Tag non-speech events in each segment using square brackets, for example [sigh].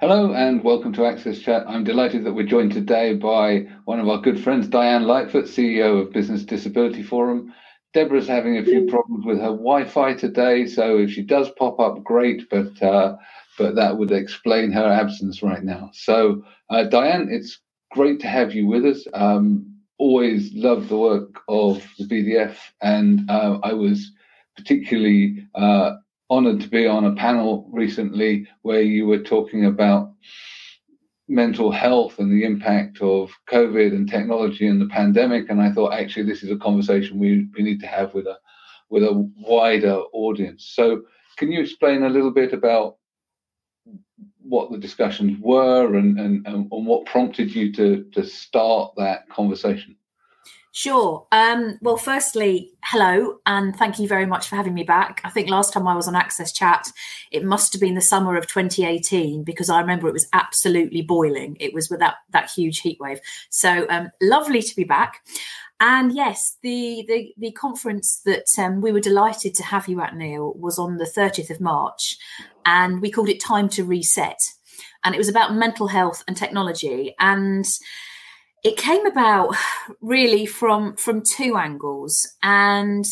Hello and welcome to Access Chat. I'm delighted that we're joined today by one of our good friends, Diane Lightfoot, CEO of Business Disability Forum. Deborah's having a few problems with her Wi-Fi today, so if she does pop up, great, but uh, but that would explain her absence right now. So, uh, Diane, it's great to have you with us. Um, always love the work of the BDF, and uh, I was particularly uh, honored to be on a panel recently where you were talking about mental health and the impact of COVID and technology and the pandemic. And I thought actually this is a conversation we, we need to have with a with a wider audience. So can you explain a little bit about what the discussions were and, and, and what prompted you to to start that conversation? Sure. Um, well, firstly, hello, and thank you very much for having me back. I think last time I was on Access Chat, it must have been the summer of 2018 because I remember it was absolutely boiling. It was with that, that huge heat wave. So um, lovely to be back. And yes, the the, the conference that um, we were delighted to have you at, Neil, was on the 30th of March, and we called it Time to Reset. And it was about mental health and technology. And it came about really from from two angles and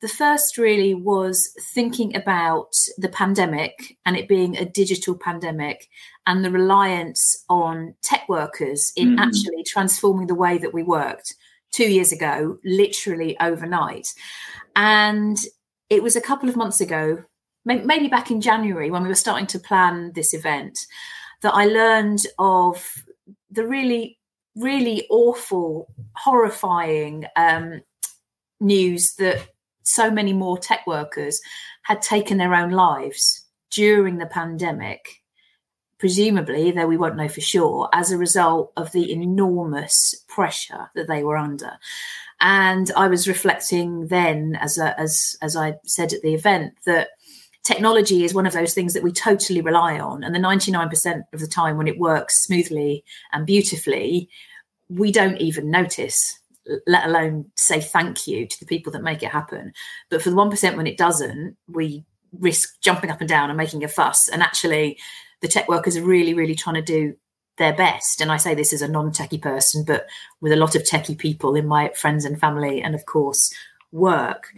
the first really was thinking about the pandemic and it being a digital pandemic and the reliance on tech workers in mm. actually transforming the way that we worked two years ago, literally overnight. And it was a couple of months ago, maybe back in January, when we were starting to plan this event, that I learned of the really really awful, horrifying um, news that so many more tech workers had taken their own lives during the pandemic, presumably, though we won't know for sure, as a result of the enormous pressure that they were under. And I was reflecting then, as a, as as I said at the event, that technology is one of those things that we totally rely on. And the 99% of the time when it works smoothly and beautifully, we don't even notice, let alone say thank you to the people that make it happen. But for the 1% when it doesn't, we risk jumping up and down and making a fuss. And actually, the tech workers are really, really trying to do their best. And I say this as a non techie person, but with a lot of techie people in my friends and family, and of course, work.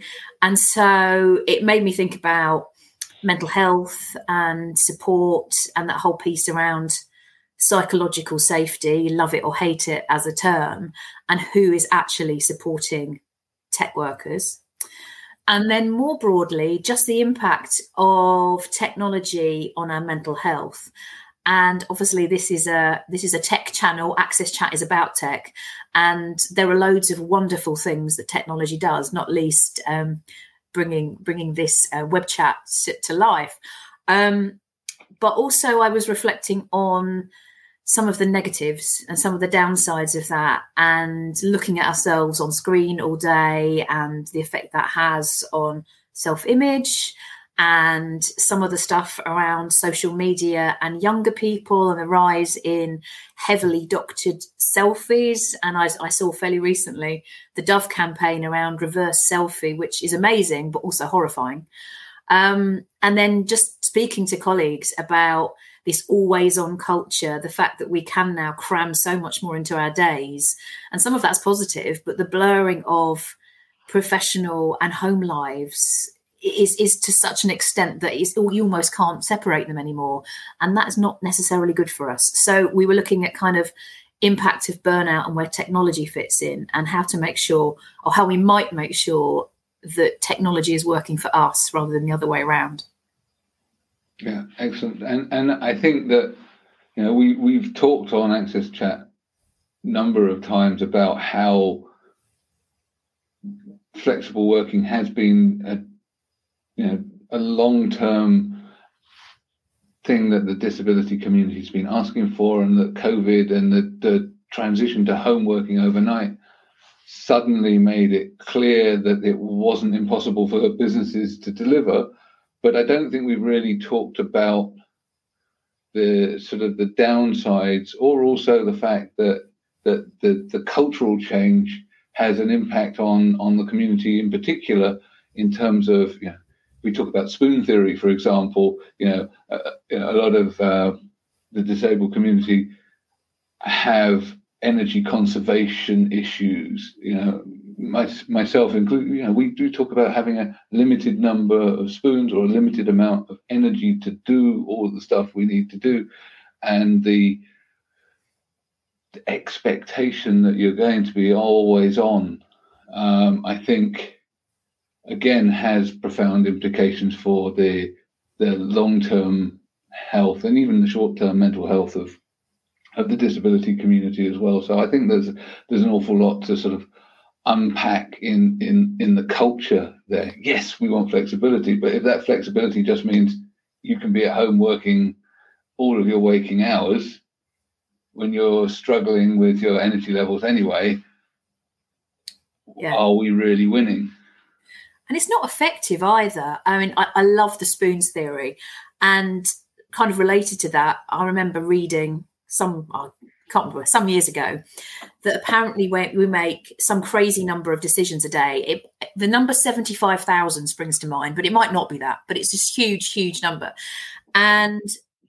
And so it made me think about mental health and support and that whole piece around psychological safety, love it or hate it as a term, and who is actually supporting tech workers. And then more broadly, just the impact of technology on our mental health. And obviously, this is a this is a tech channel. Access Chat is about tech, and there are loads of wonderful things that technology does. Not least um, bringing bringing this uh, web chat to life. Um, but also, I was reflecting on some of the negatives and some of the downsides of that and looking at ourselves on screen all day and the effect that has on self image and some of the stuff around social media and younger people and the rise in heavily doctored selfies. And I, I, saw fairly recently the Dove campaign around reverse selfie, which is amazing, but also horrifying. Um, and then just speaking to colleagues about this always on culture, the fact that we can now cram so much more into our days. And some of that's positive, but the blurring of professional and home lives is is to such an extent that you almost can't separate them anymore. And that's not necessarily good for us. So we were looking at kind of impact of burnout and where technology fits in and how to make sure or how we might make sure that technology is working for us rather than the other way around. Yeah, excellent. And and I think that you know we we've talked on Access Chat number of times about how flexible working has been a you know a long term thing that the disability community has been asking for, and that COVID and the, the transition to home working overnight suddenly made it clear that it wasn't impossible for businesses to deliver. But I don't think we've really talked about the sort of the downsides or also the fact that that the, the cultural change has an impact on on the community in particular in terms of you know we talk about spoon theory for example you know a, a lot of uh, the disabled community have energy conservation issues. You know, my, myself included. You know, we do talk about having a limited number of spoons or a limited amount of energy to do all the stuff we need to do, and the, the expectation that you're going to be always on. Um, I think again has profound implications for the the long term health and even the short term mental health of of the disability community as well. So I think there's there's an awful lot to sort of unpack in in in the culture there. Yes, we want flexibility, but if that flexibility just means you can be at home working all of your waking hours when you're struggling with your energy levels anyway, yeah. are we really winning? And it's not effective either. I mean, I, I love the spoons theory. And kind of related to that, I remember reading some I can't remember some years ago that apparently we make some crazy number of decisions a day. It, the number seventy five thousand springs to mind, but it might not be that. But it's this huge, huge number, and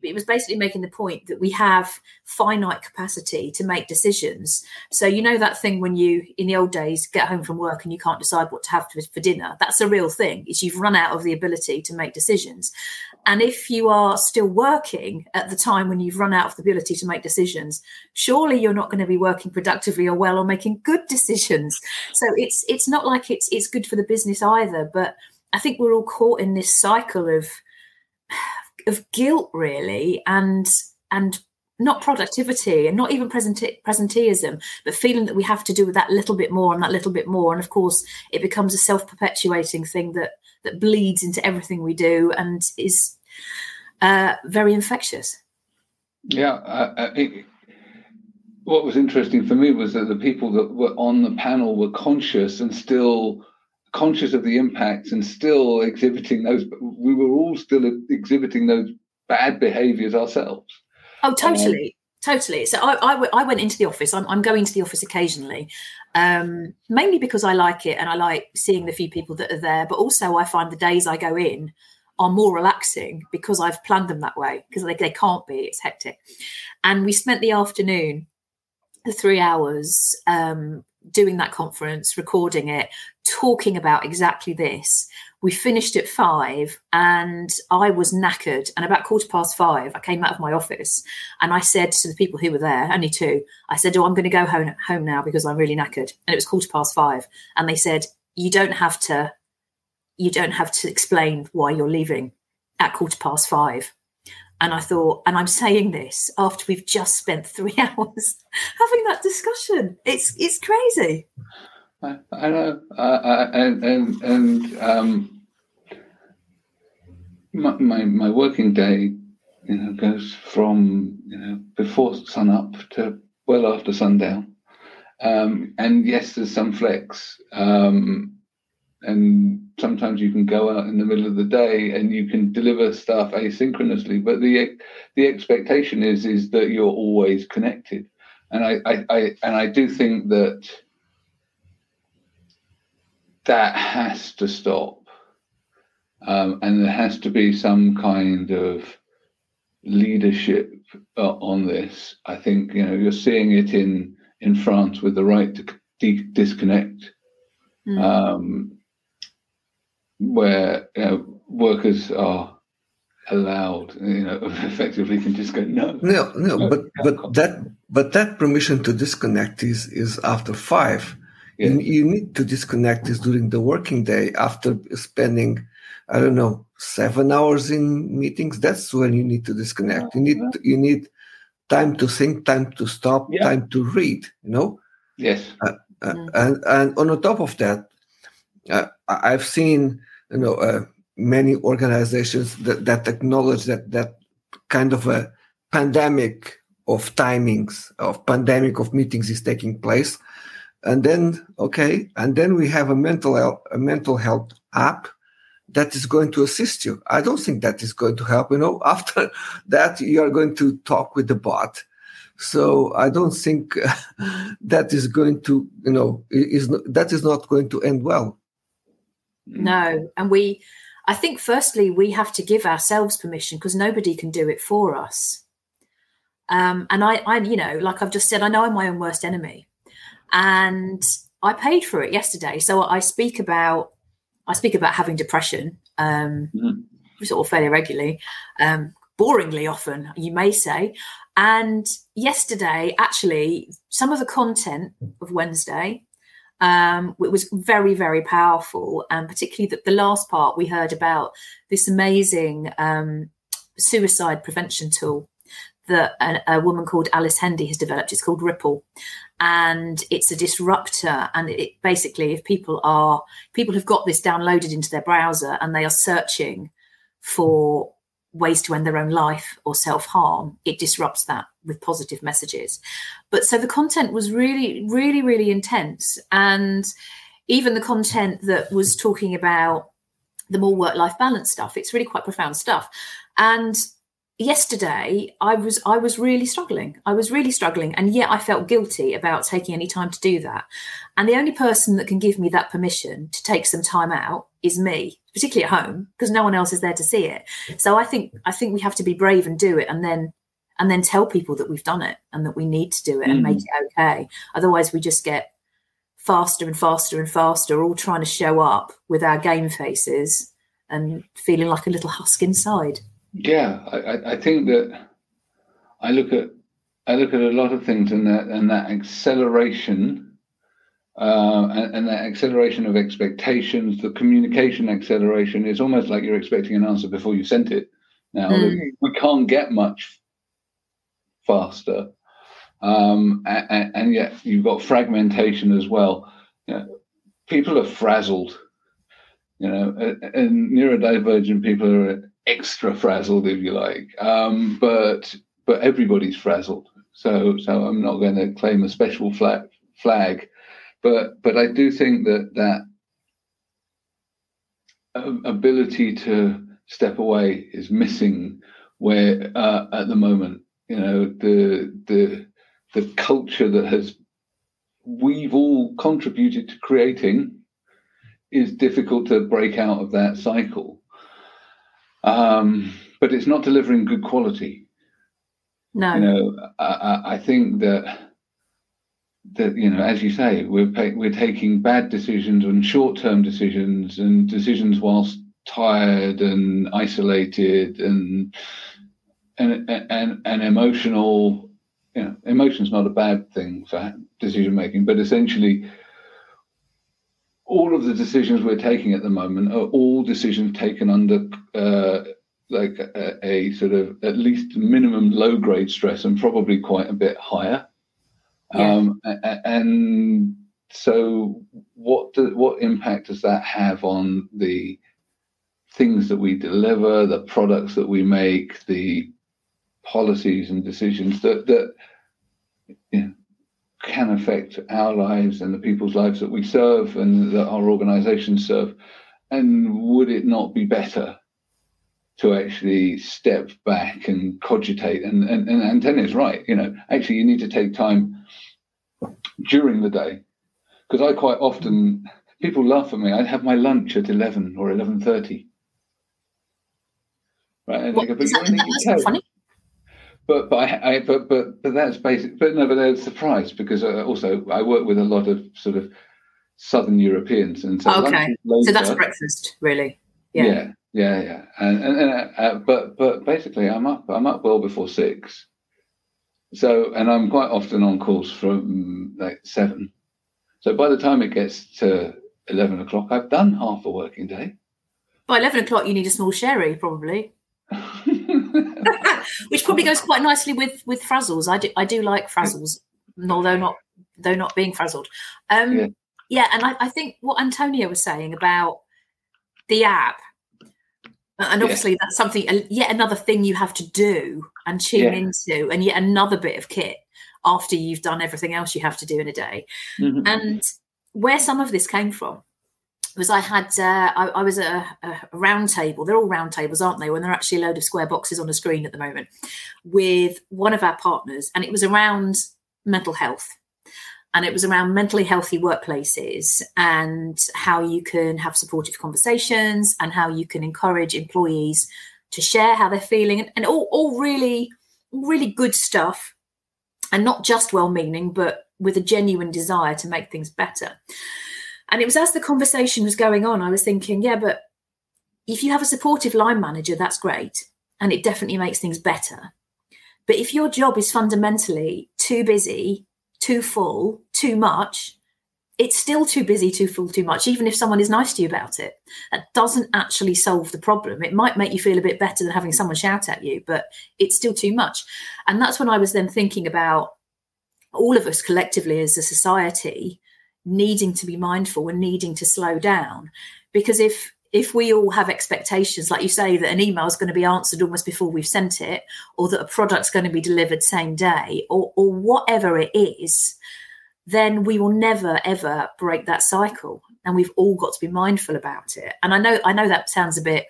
it was basically making the point that we have finite capacity to make decisions. So you know that thing when you in the old days get home from work and you can't decide what to have for dinner. That's a real thing. Is you've run out of the ability to make decisions. And if you are still working at the time when you've run out of the ability to make decisions, surely you're not going to be working productively or well or making good decisions. So it's it's not like it's it's good for the business either. But I think we're all caught in this cycle of of guilt really and and not productivity and not even presenteeism, but feeling that we have to do that little bit more and that little bit more. And of course, it becomes a self-perpetuating thing that that bleeds into everything we do and is uh, very infectious. Yeah, I, I, what was interesting for me was that the people that were on the panel were conscious and still conscious of the impacts and still exhibiting those. We were all still exhibiting those bad behaviors ourselves. Oh, totally. Um, totally. So I, I, I, went into the office. I'm, I'm, going to the office occasionally, um, mainly because I like it and I like seeing the few people that are there. But also, I find the days I go in are more relaxing because I've planned them that way because they, they can't be. It's hectic. And we spent the afternoon, the three hours, um, doing that conference, recording it, talking about exactly this. We finished at five and I was knackered. And about quarter past five, I came out of my office and I said to the people who were there, only two, I said, Oh, I'm going to go home, home now because I'm really knackered. And it was quarter past five. And they said, You don't have to, you don't have to explain why you're leaving at quarter past five. And I thought, and I'm saying this after we've just spent three [laughs] hours having that discussion. It's it's crazy. I, I know, uh, and and and um, my, my, my working day, you know, goes from you know before sun up to well after sundown. Um, and yes, there's some flex, um, and sometimes you can go out in the middle of the day and you can deliver stuff asynchronously. But the the expectation is is that you're always connected, and I, I, I and I do think that that has to stop. Um, and there has to be some kind of leadership uh, on this. I think you know you're seeing it in in France with the right to de- disconnect, mm. um, where you know, workers are allowed, you know, [laughs] effectively can just go no, no, no. no but but that but that permission to disconnect is is after five. Yeah. You, you need to disconnect this during the working day after spending, I don't know, seven hours in meetings. That's when you need to disconnect. You need you need time to think, time to stop, yeah. time to read. You know. Yes. Uh, uh, mm. and and on the top of that, uh, I've seen you know uh, many organizations that, that acknowledge that that kind of a pandemic of timings of pandemic of meetings is taking place and then okay and then we have a mental health, a mental health app that is going to assist you. I don't think that is going to help you know. [laughs] After that you are going to talk with the bot. So i don't think [laughs] that is going to you know is that is not going to end well. No. And we i think firstly we have to give ourselves permission because nobody can do it for us. Um, and I, I, you know, like I've just said, I know I'm my own worst enemy, and I paid for it yesterday. So I speak about, I speak about having depression, um, mm-hmm. sort of fairly regularly, um, boringly often, you may say. And yesterday, actually, some of the content of Wednesday um, it was very, very powerful. And particularly that the last part, we heard about this amazing um, suicide prevention tool that a, a, woman called Alice Hendy has developed. It's called Ripple, and it's a disruptor. And it basically, if people are people have got this downloaded into their browser and they are searching for ways to end their own life or self harm, it disrupts that with positive messages. But so the content was really, really, really intense. And even the content that was talking about the more work life balance stuff, it's really quite profound stuff. And yesterday i was i was really struggling. I was really struggling. And yet i felt guilty about taking any time to do that. And the only person that can give me that permission to take some time out is me particularly at home because no one else is there to see it. So i think i think we have to be brave and do it and then and then tell people that we've done it and that we need to do it and make mm. it okay. Otherwise we just get faster and faster and faster all trying to show up with our game faces and feeling like a little husk inside yeah, I, I think that I look at I look at a lot of things and that and that acceleration uh, and, and, that acceleration of expectations, the communication acceleration is almost like you're expecting an answer before you sent it. Now mm. we can't get much faster, um, and, and, yet you've got fragmentation as well. You know, people are frazzled. You know, and neurodivergent people are extra frazzled, if you like. Um, but but everybody's frazzled. So so I'm not going to claim a special flag flag, but but I do think that that ability to step away is missing where uh, at the moment you know the the the culture that has we've all contributed to creating is difficult to break out of that cycle um, but it's not delivering good quality. No, you know, I, I think that that you know, as you say, we're pay, we're taking bad decisions and short-term decisions and decisions whilst tired and isolated and and and, and emotional. You know, emotion's not a bad thing for decision making, but essentially all of the decisions we're taking at the moment are all decisions taken under uh, like a, a, sort of at least minimum low grade stress and probably quite a bit higher. Yeah. Um, and so, what do, what impact does that have on the things that we deliver, the products that we make, the policies and decisions that that can affect our lives and the people's lives that we serve and that our organizations serve. And would it not be better to actually step back and cogitate? And, and, and Antonio is right. You know, actually, you need to take time during the day. Because I quite often, people laugh at me. I'd have my lunch at 11 or 11.30. Right? And what, go, but that, that's not funny but but I, I, but but but that's basic. But no, but they're surprised because uh, also I work with a lot of sort of Southern Europeans, and so okay, later, so that's breakfast, really. Yeah, yeah, yeah, yeah. And and, and uh, uh, but but basically, I'm up. I'm up well before six. So and I'm quite often on calls from like seven. So by the time it gets to eleven o'clock, I've done half a working day. By eleven o'clock, you need a small sherry, probably. [laughs] [laughs] which probably goes quite nicely with with frazzles. I do I do like frazzles, although not though not being frazzled. Um, yeah. yeah, and I, I, think what Antonio was saying about the app, and obviously yeah. that's something yet another thing you have to do and tune yeah. into, and yet another bit of kit after you've done everything else you have to do in a day, mm-hmm. and where some of this came from was I had uh, I, I, was a, a, round table. They're all round tables, aren't they? When they're actually a load of square boxes on a screen at the moment, with one of our partners, and it was around mental health, and it was around mentally healthy workplaces and how you can have supportive conversations and how you can encourage employees to share how they're feeling, and, and all, all really really good stuff and not just well meaning, but with a genuine desire to make things better. And it was as the conversation was going on, I was thinking, yeah, but if you have a supportive line manager, that's great. And it definitely makes things better. But if your job is fundamentally too busy, too full, too much, it's still too busy, too full, too much, even if someone is nice to you about it. That doesn't actually solve the problem. It might make you feel a bit better than having someone shout at you, but it's still too much. And that's when I was then thinking about all of us collectively as a society needing to be mindful and needing to slow down. Because if if we all have expectations, like you say, that an email is going to be answered almost before we've sent it, or that a product's going to be delivered same day, or, or whatever it is, then we will never ever break that cycle. And we've all got to be mindful about it. And i know i know that sounds a bit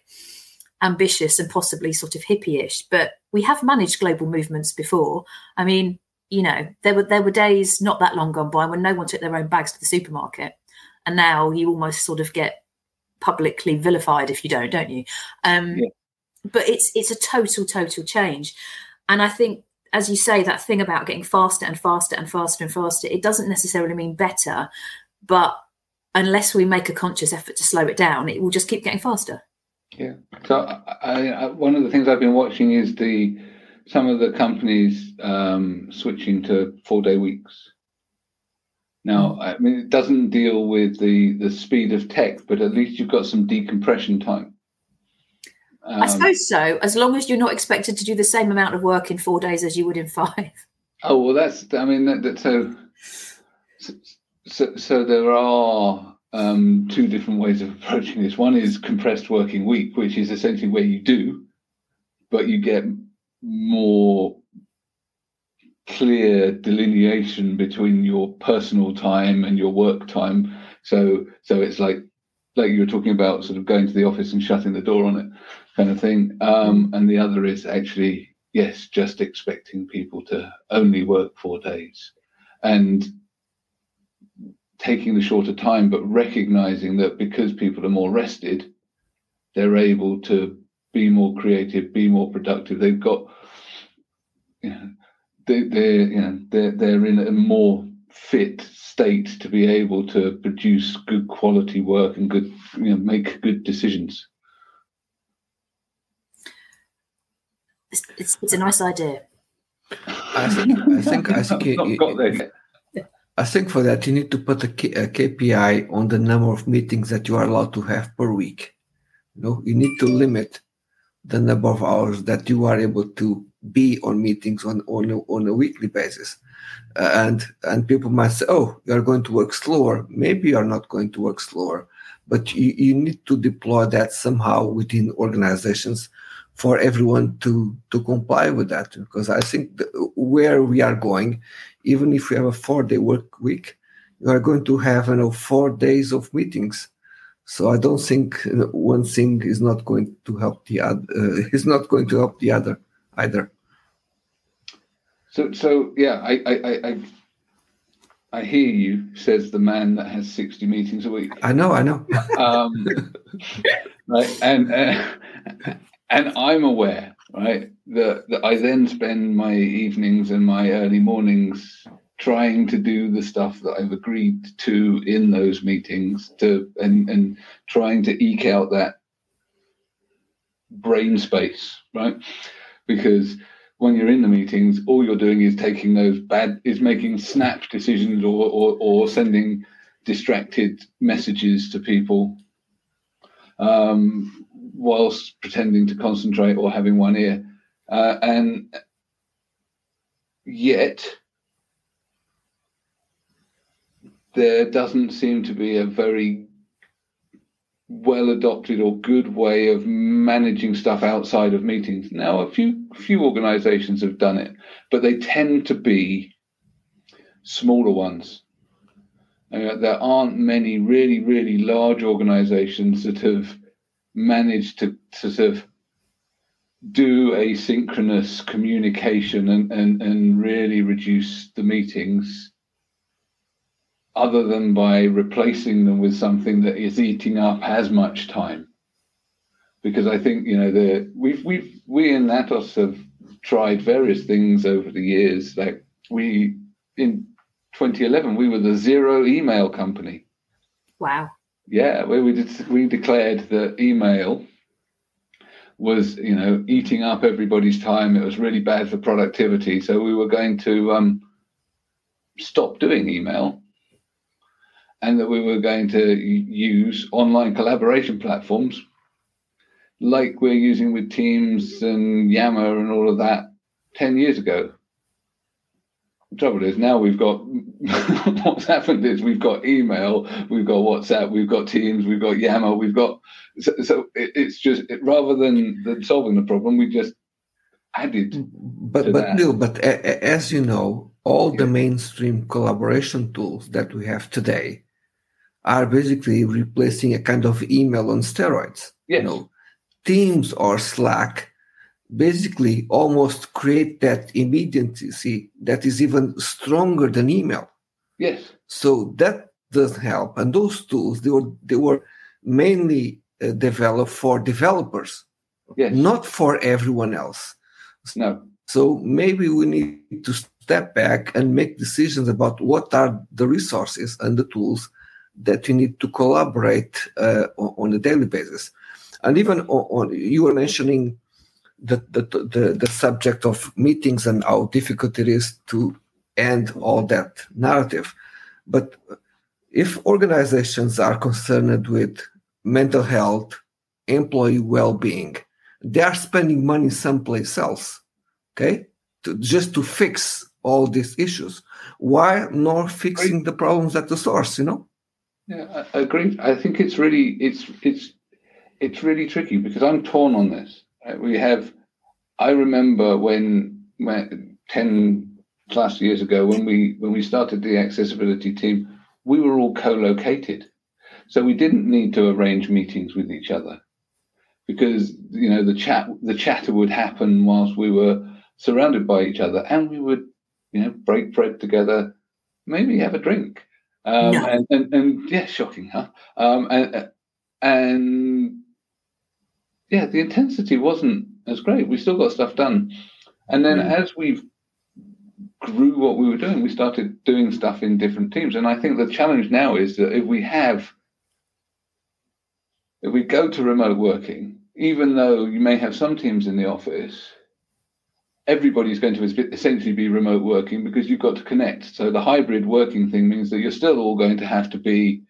ambitious and possibly sort of hippie-ish but we have managed global movements before. I mean you know there were there were days not that long gone by when no one took their own bags to the supermarket and now you almost sort of get publicly vilified if you don't don't you um yeah. but it's it's a total total change and i think as you say, that thing about getting faster and faster and faster and faster, it doesn't necessarily mean better, but unless we make a conscious effort to slow it down, it will just keep getting faster. Yeah. So I, I, one of the things I've been watching is the some of the companies um, switching to four day weeks. Now, I mean, it doesn't deal with the the speed of tech, but at least you've got some decompression time. Um, I suppose so, as long as you're not expected to do the same amount of work in four days as you would in five. [laughs] Oh well, that's I mean that, that so, so so there are um, two different ways of approaching this. One is compressed working week, which is essentially where you do, but you get more clear delineation between your personal time and your work time. So so it's like like you were talking about sort of going to the office and shutting the door on it kind of thing. Um, and the other is actually, yes, just expecting people to only work four days and taking the shorter time, but recognizing that because people are more rested, they're able to be more creative, be more productive. They've got, you know, they, they're, you know, they're, they're in a more fit state to be able to produce good quality work and good, you know, make good decisions. It's, it's, it's a nice idea. I think I think I think [laughs] you, you, I think for that you need to put a, K, a KPI on the number of meetings that you are allowed to have per week. You know, you need to limit the number of hours that you are able to be on meetings on on a, on a weekly basis. Uh, and and people might say, "Oh, you are going to work slower." Maybe you are not going to work slower, but you, you need to deploy that somehow within organizations for everyone to to comply with that because I think where we are going, even if we have a four day work week, you are going to have you know four days of meetings. So I don't think one thing is not going to help the other. Uh, is not going to help the other either. So so yeah, I I I. I hear you, says the man that has 60 meetings a week. I know, I know. um, right, and uh, and I'm aware, right, that, that I then spend my evenings and my early mornings trying to do the stuff that I've agreed to in those meetings to and and trying to eke out that brain space, right? Because when you're in the meetings, all you're doing is taking those bad is making snap decisions or or, or sending distracted messages to people. Um, whilst pretending to concentrate or having one ear. Uh, and yet, there doesn't seem to be a very well adopted or good way of managing stuff outside of meetings. Now, a few few organisations have done it, but they tend to be smaller ones. Uh, there aren't many really, really large organisations that have managed to, to sort of do asynchronous communication and, and, and really reduce the meetings other than by replacing them with something that is eating up as much time. Because I think, you know, the we've we've we in Atos have tried various things over the years. Like we in 2011, we were the zero email company. Wow. Yeah, we we, did, we declared that email was you know eating up everybody's time. It was really bad for productivity. So we were going to um, stop doing email, and that we were going to use online collaboration platforms like we're using with Teams and Yammer and all of that ten years ago. The trouble is now we've got [laughs] what's happened is we've got email, we've got WhatsApp, we've got Teams, we've got Yammer, we've got so, so it, it's just it, rather than, than solving the problem, we just added. Mm, but but no, but a, a, as you know, all yeah. the mainstream collaboration tools that we have today are basically replacing a kind of email on steroids. Yes. You know, Teams or Slack basically almost create that immediacy that is even stronger than email. Yes. So that does help. And those tools they were they were mainly uh, developed for developers, yes. not for everyone else. No. So maybe we need to step back and make decisions about what are the resources and the tools that we need to collaborate uh, on, a daily basis. And even on, on you were mentioning the, the, the, the subject of meetings and how difficult it is to end all that narrative. But if organizations are concerned with mental health, employee well-being, they are spending money someplace else, okay, to, just to fix all these issues. Why not fixing the problems at the source? You know. Yeah, I agree. I think it's really it's it's it's really tricky because I'm torn on this. Uh, we have, I remember when, when ten plus years ago when we when we started the accessibility team, we were all co-located, so we didn't need to arrange meetings with each other because you know the chat the chatter would happen whilst we were surrounded by each other, and we would you know break bread together, maybe have a drink. Um, no. and, and, and yeah, shocking, huh? Um, and, and yeah, the intensity wasn't as great. We still got stuff done. And then mm. as we grew what we were doing, we started doing stuff in different teams. And I think the challenge now is that if we have, if we go to remote working, even though you may have some teams in the office, everybody's going to essentially be remote working because you've got to connect. So the hybrid working thing means that you're still all going to have to be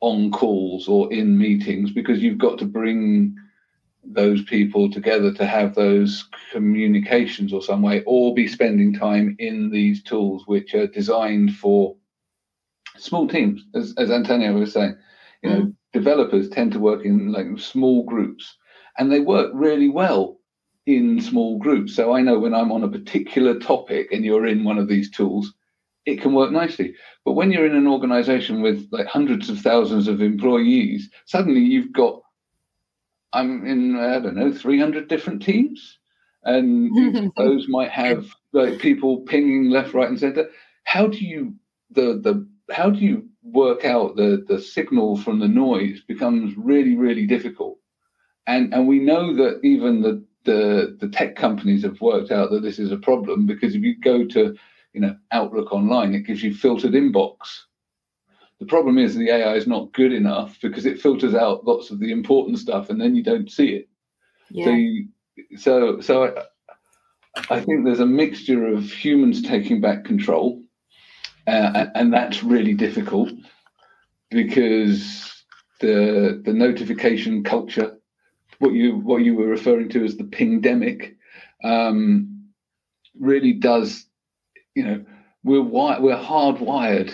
on calls or in meetings because you've got to bring those people together to have those communications or some way, or be spending time in these tools which are designed for small teams, as, as Antonio was saying. You know, mm. developers tend to work in like small groups, and they work really well in small groups. So I know when I'm on a particular topic and you're in one of these tools, it can work nicely. But when you're in an organization with like hundreds of thousands of employees, suddenly you've got I'm in I don't know 300 different teams, and [laughs] those might have like people pinging left, right, and center. How do you the the how do you work out the the signal from the noise becomes really really difficult, and and we know that even the the the tech companies have worked out that this is a problem because if you go to you know Outlook online, it gives you filtered inbox the problem is the AI is not good enough because it filters out lots of the important stuff and then you don't see it. Yeah. So, you, so, so I, I, think there's a mixture of humans taking back control, uh, and, and that's really difficult because the the notification culture, what you what you were referring to as the pingdemic, um, really does, you know, we're wi- we're hardwired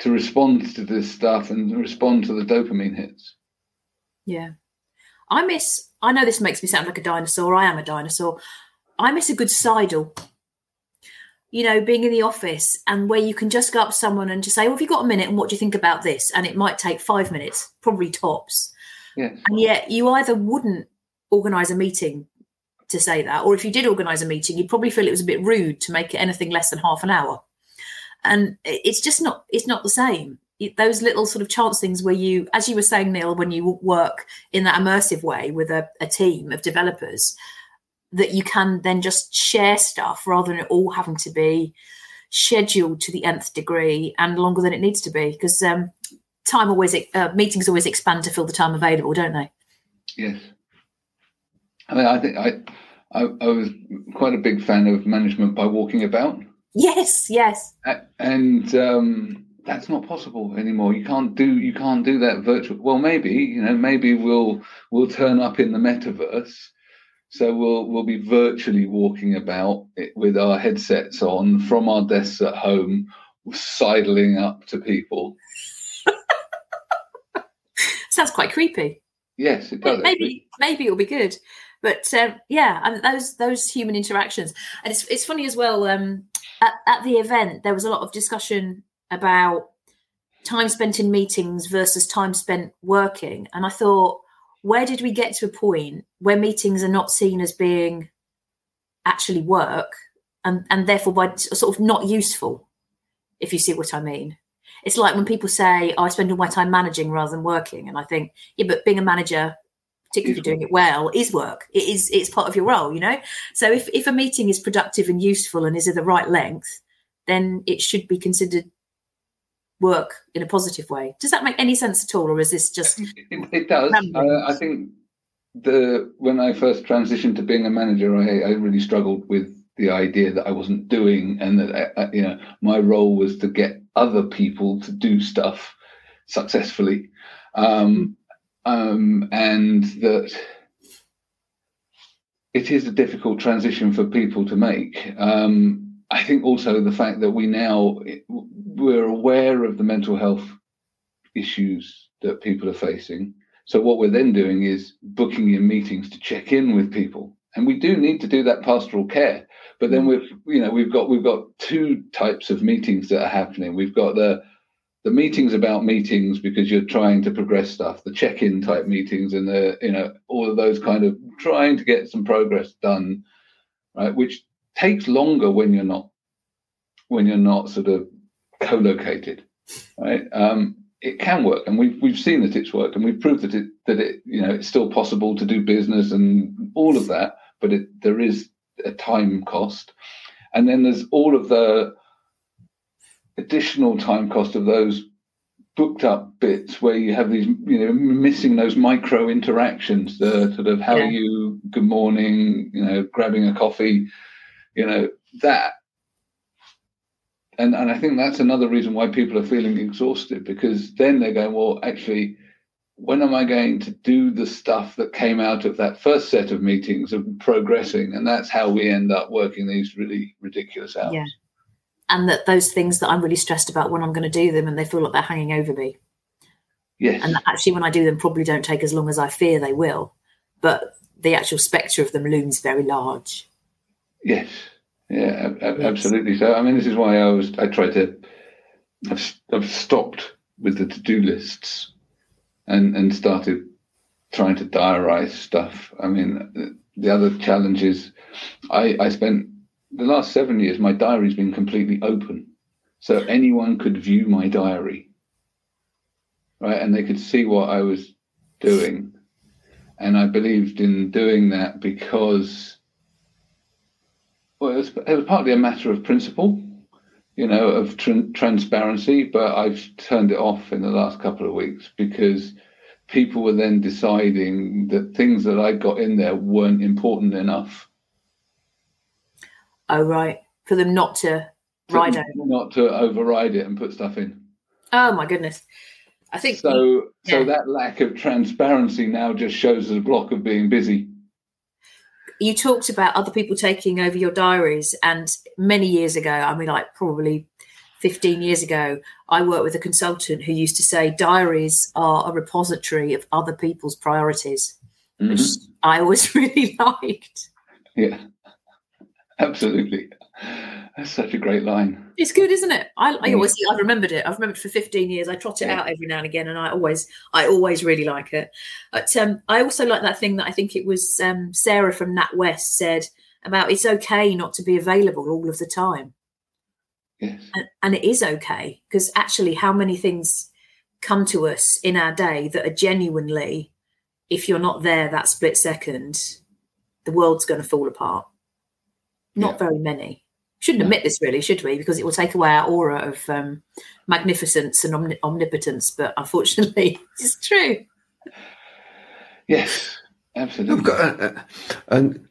to respond to this stuff and respond to the dopamine hits. Yeah. I miss, I know this makes me sound like a dinosaur. I am a dinosaur. I miss a good sidle. You know, being in the office and where you can just go up to someone and just say, Well, have you got a minute? And what do you think about this? And it might take five minutes, probably tops. And yet you either wouldn't organize a meeting to say that, or if you did organize a meeting, you'd probably feel it was a bit rude to make it anything less than half an hour. And it's just not it's not the same. Those little sort of chance things where you as you were saying neil when you work in that immersive way with a, a team of developers that you can then just share stuff rather than it all having to be scheduled to the nth degree and longer than it needs to be. Because um, time always uh, meetings always expand to fill the time available don't they yes i mean i think i i, I was quite a big fan of management by walking about yes yes and um that's not possible anymore. You can't do you can't do that virtual. Well, maybe you know maybe we'll we'll turn up in the metaverse, so we'll we'll be virtually walking about with our headsets on from our desks at home, sidling up to people. Sounds quite creepy. Yes, it does. Maybe maybe it'll be good, but um, yeah, and those those human interactions, and it's it's funny as well. Um, at, at the event, there was a lot of discussion about time spent in meetings versus time spent working. And I thought, where did we get to a point where meetings are not seen as being actually work and, and therefore by sort of not useful, if you see what I mean? It's like when people say, oh, I spend all my time managing rather than working. And I think, yeah, but being a manager, particularly if you're doing it well, is work. It is it's part of your role, you know? So if, if a meeting is productive and useful and is of the right length, then it should be considered work in a positive way. Does that make any sense at all, or is this just? It, it does. Uh, I think the when I first transitioned to being a manager, I, I, really struggled with the idea that I wasn't doing, and that I, uh, uh, you know my role was to get other people to do stuff successfully, um, um, and that it is a difficult transition for people to make. Um, I think also the fact that we now we're aware of the mental health issues that people are facing. So what we're then doing is booking in meetings to check in with people, and we do need to do that pastoral care. But then we've you know we've got we've got two types of meetings that are happening. We've got the the meetings about meetings because you're trying to progress stuff, the check-in type meetings, and the you know all of those kind of trying to get some progress done, right? Which takes longer when you're not when you're not sort of co-located, right? Um, it can work, and we've we've seen that it's worked, and we've proved that it that it you know it's still possible to do business and all of that, but it, there is a time cost, and then there's all of the additional time cost of those booked up bits where you have these, you know, missing those micro interactions, the sort of how yeah. are you, good morning, you know, grabbing a coffee, you know, that. And and I think that's another reason why people are feeling exhausted because then they're going, well, actually, when am I going to do the stuff that came out of that first set of meetings of progressing? And that's how we end up working these really ridiculous hours. Yeah. And that those things that I'm really stressed about when I'm going to do them and they feel like they're hanging over me. Yes. And actually, when I do them, probably don't take as long as I fear they will. But the actual spectre of them looms very large. Yes. Yeah, absolutely. So, I mean, this is why I was, I tried to, I've, I've stopped with the to do lists and, and started trying to diarize stuff. I mean, the other challenge is I, I spent the last seven years, my diary's been completely open. So anyone could view my diary, right? And they could see what I was doing. And I believed in doing that because well, it was, it was partly a matter of principle, you know, of tr- transparency, but I've turned it off in the last couple of weeks because people were then deciding that things that I got in there weren't important enough. Oh, right. For them not to ride over. Not to override it and put stuff in. Oh, my goodness. I think so. Yeah. So that lack of transparency now just shows as a block of being busy you talked about other people taking over your diaries and many years ago i mean like probably 15 years ago i worked with a consultant who used to say diaries are a repository of other people's priorities mm-hmm. which i always [laughs] really liked. Yeah. Absolutely that's such a great line. It's good, isn't it? I, I always I've remembered it. I've remembered for 15 years. I trot it yeah. out every now and again, and I always I always really like it. But um, I also like that thing that I think it was um, Sarah from NatWest said about it's okay not to be available all of the time. Yes. And, and it is okay because actually, how many things come to us in our day that are genuinely, if you're not there that split second, the world's going to fall apart. Not Yeah. very many. Shouldn't admit this, really, should we? Because it will take away our aura of um, magnificence and omni- omnipotence. But unfortunately, [laughs] it's true. Yes, Of absolutely. course, uh, uh, and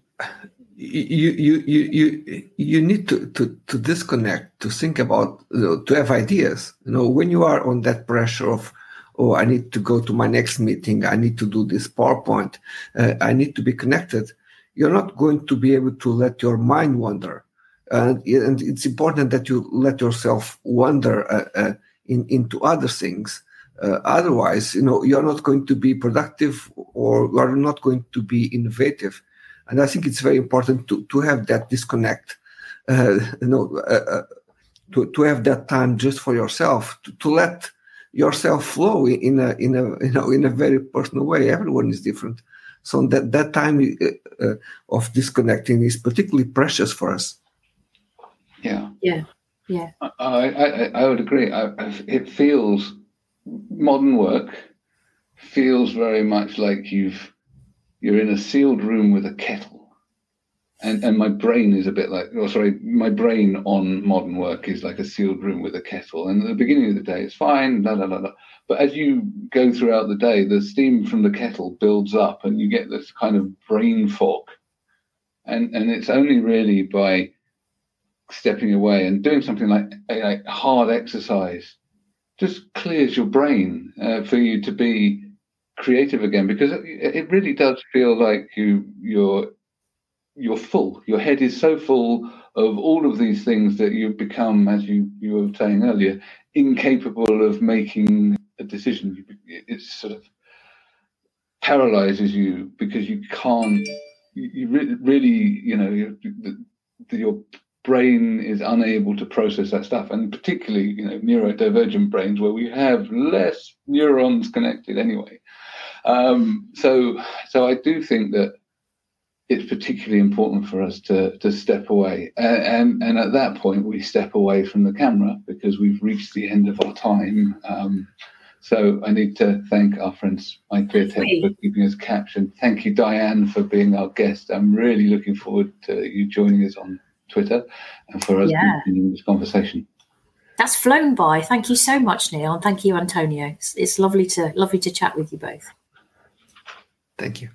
you you you you you need to, to to disconnect to think about you know, to have ideas you know when you are on that pressure of oh i need to go to my next meeting i need to do this powerpoint uh, i need to be connected you're not going to be able to let your mind wander and, and it's important that you let yourself wander uh, uh, in, into other things. Uh, otherwise you know you're not going to be productive or you're not going to be innovative. And i think it's very important to, to have that disconnect uh, you know uh, uh, to, to have that time just for yourself to, to let yourself flow in a in a you know in a very personal way. Everyone is different. So that that time uh, uh, of disconnecting is particularly precious for us Yeah. Yeah. Yeah. I, I, I would agree. I, it feels modern work feels very much like you've you're in a sealed room with a kettle, and and my brain is a bit like oh sorry, my brain on modern work is like a sealed room with a kettle. And at the beginning of the day, it's fine, la la la la. But as you go throughout the day, the steam from the kettle builds up, and you get this kind of brain fog. And and it's only really by stepping away and doing something like, like hard exercise just clears your brain uh, for you to be creative again because it, it really does feel like you you're you're full. Your head is so full of all of these things that you become as you you were saying earlier incapable of making a decision. It sort of paralyzes you because you can't you, you re- really you know you, the, the, your brain is unable to process that stuff. And particularly you know neurodivergent brains where we have less neurons connected anyway. Um, so so i do think that it's particularly important for us to to step away. And, and and at that point we step away from the camera because we've reached the end of our time. Um, so I need to thank our friends MyClearText for keeping us captioned. Thank you, Diane, for being our guest. I'm really looking forward to you joining us on Twitter and for us Yeah. continuing this conversation. That's flown by. Thank you so much, Neil, and thank you, Antonio. It's, it's lovely to lovely to chat with you both. thank you